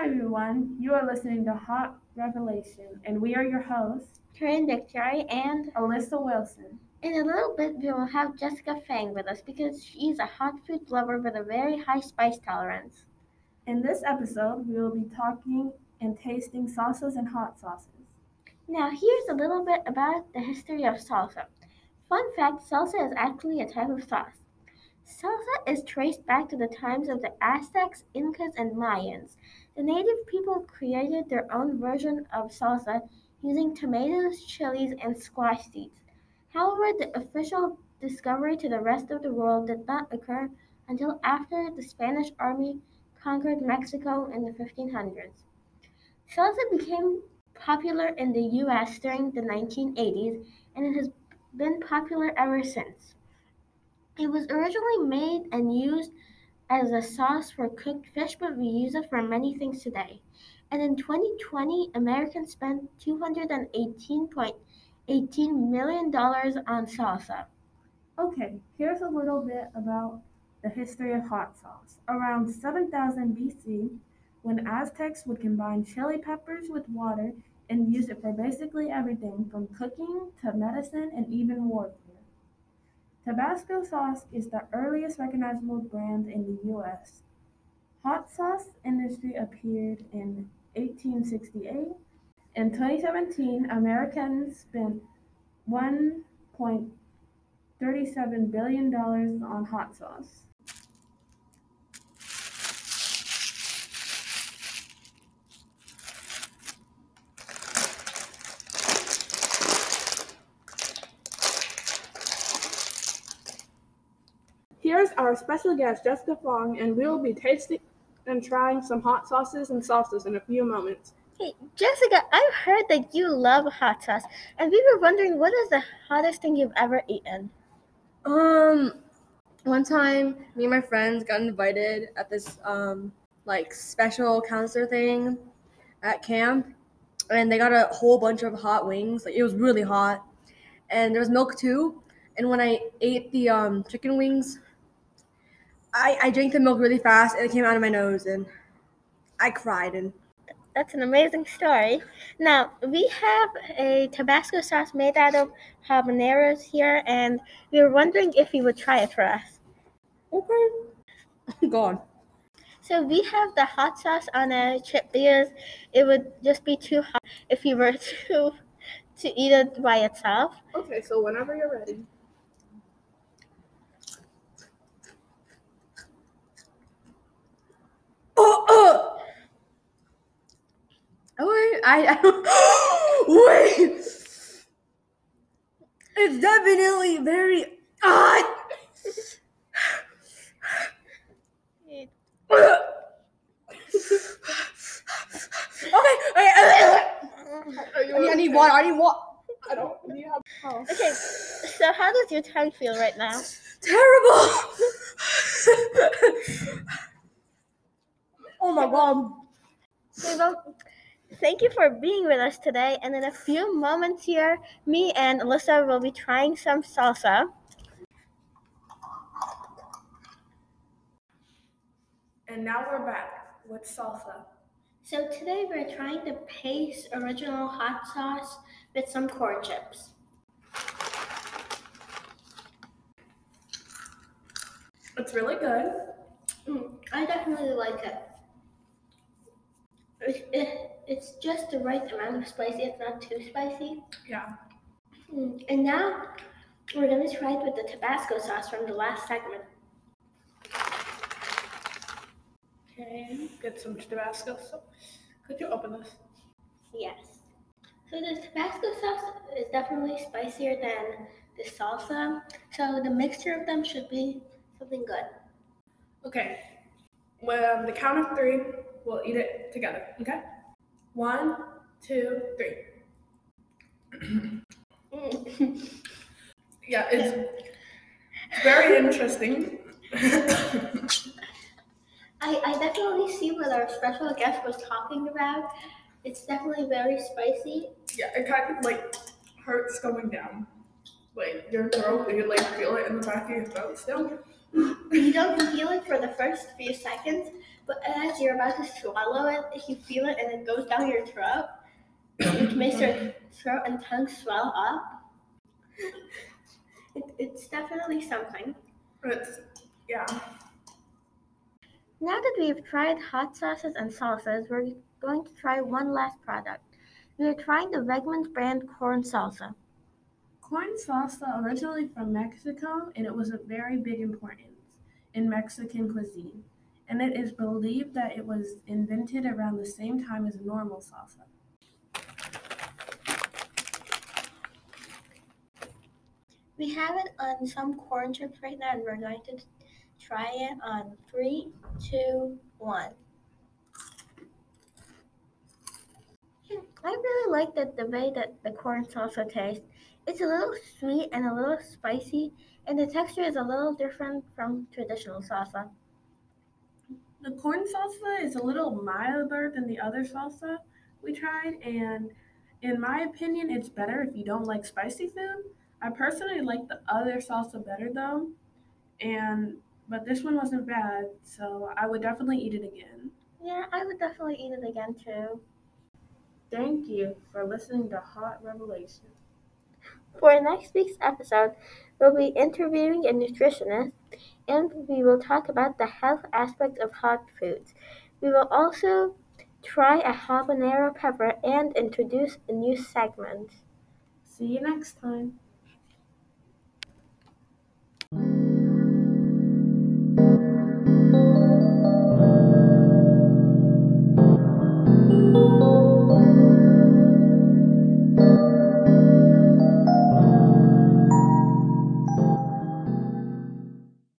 Hi, everyone. You are listening to Hot Revelation, and we are your hosts, Kareen Bakhtiari, and Alyssa Wilson. in a little bit we will have Jessica Fang with us because she's a hot food lover with a very high spice tolerance. In this episode, we will be talking and tasting salsas and hot sauces. Now, here's a little bit about the history of salsa. Fun fact salsa is actually a type of sauce. Salsa is traced back to the times of the Aztecs, Incas, and Mayans. The native people created their own version of salsa using tomatoes, chilies, and squash seeds. However, the official discovery to the rest of the world did not occur until after the Spanish army conquered Mexico in the 1500s. Salsa became popular in the US during the 1980s and it has been popular ever since. It was originally made and used as a sauce for cooked fish, but we use it for many things today. And in 2020, Americans spent $218.18 million on salsa. Okay, here's a little bit about the history of hot sauce. Around 7000 BC, when Aztecs would combine chili peppers with water and use it for basically everything from cooking to medicine and even warfare. Tabasco sauce is the earliest recognizable brand in the US. Hot sauce industry appeared in 1868. In 2017, Americans spent 1.37 billion dollars on hot sauce. Here's our special guest, Jessica Fang, and we will be tasting and trying some hot sauces and salsas in a few moments. Hey, Jessica, I've heard that you love hot sauce, and we were wondering what is the hottest thing you've ever eaten? Um, one time, me and my friends got invited at this um like special counselor thing at camp, and they got a whole bunch of hot wings. Like it was really hot, and there was milk too. And when I ate the um chicken wings, I I drank the milk really fast, and it came out of my nose, and I cried. And That's an amazing story. Now, we have a Tabasco sauce made out of habaneros here, and we were wondering if you would try it for us. okay, go on. So, we have the hot sauce on a chip because it would just be too hot if you were to, to eat it by itself. Okay, so whenever you're ready. Oh, oh. Oh, wait, I, I wait. It's definitely very hot. okay, okay. I need, I need water. I need water. I don't. You have? Oh. Okay, so how does your tongue feel right now? Terrible. oh my god. Okay, well, thank you for being with us today. And in a few moments here, me and Alyssa will be trying some salsa. And now we're back with salsa. So today we're trying the Pace Original Hot Sauce with some corn chips. It's really good. Mm, I definitely like it. It, it. It's just the right amount of spicy. It's not too spicy. Yeah. Mm, And now we're gonna try it with the Tabasco sauce from the last segment. Okay. Get some Tabasco. sauce. could you open this? Yes. So the Tabasco sauce is definitely spicier than the salsa. So the mixture of them should be something good. Okay. When the count of three, we'll eat it together. Okay. One, two, three. Yeah, it's it's very interesting. I, I definitely see what our special guest was talking about. It's definitely very spicy. yeah, it kind of like hurts going down. Like your throat, you like feel it in the back of your throat still? You don't feel it for the first few seconds, but as you're about to swallow it, you feel it and it goes down your throat, which makes your throat and tongue swell up. It, it's definitely something. It's, yeah. Now that we've tried hot sauces and salsas, we're going to try one last product. We are trying the Wegmans brand corn salsa. Corn salsa originally from Mexico, and it was a very big importance in Mexican cuisine. And it is believed that it was invented around the same time as normal salsa. We have it on some corn chips right now, and we're going to try it on three, two, one. I really like that the way that the corn salsa tastes. It's a little sweet and a little spicy, and the texture is a little different from traditional salsa. The corn salsa is a little milder than the other salsa we tried, and in my opinion, it's better if you don't like spicy food. I personally like the other salsa better though, and but this one wasn't bad, so I would definitely eat it again. Yeah, I would definitely eat it again too. Thank you for listening to Hot Revelation. For next week's episode, we'll be interviewing a nutritionist and we will talk about the health aspects of hot foods. We will also try a habanero pepper and introduce a new segment. See you next time.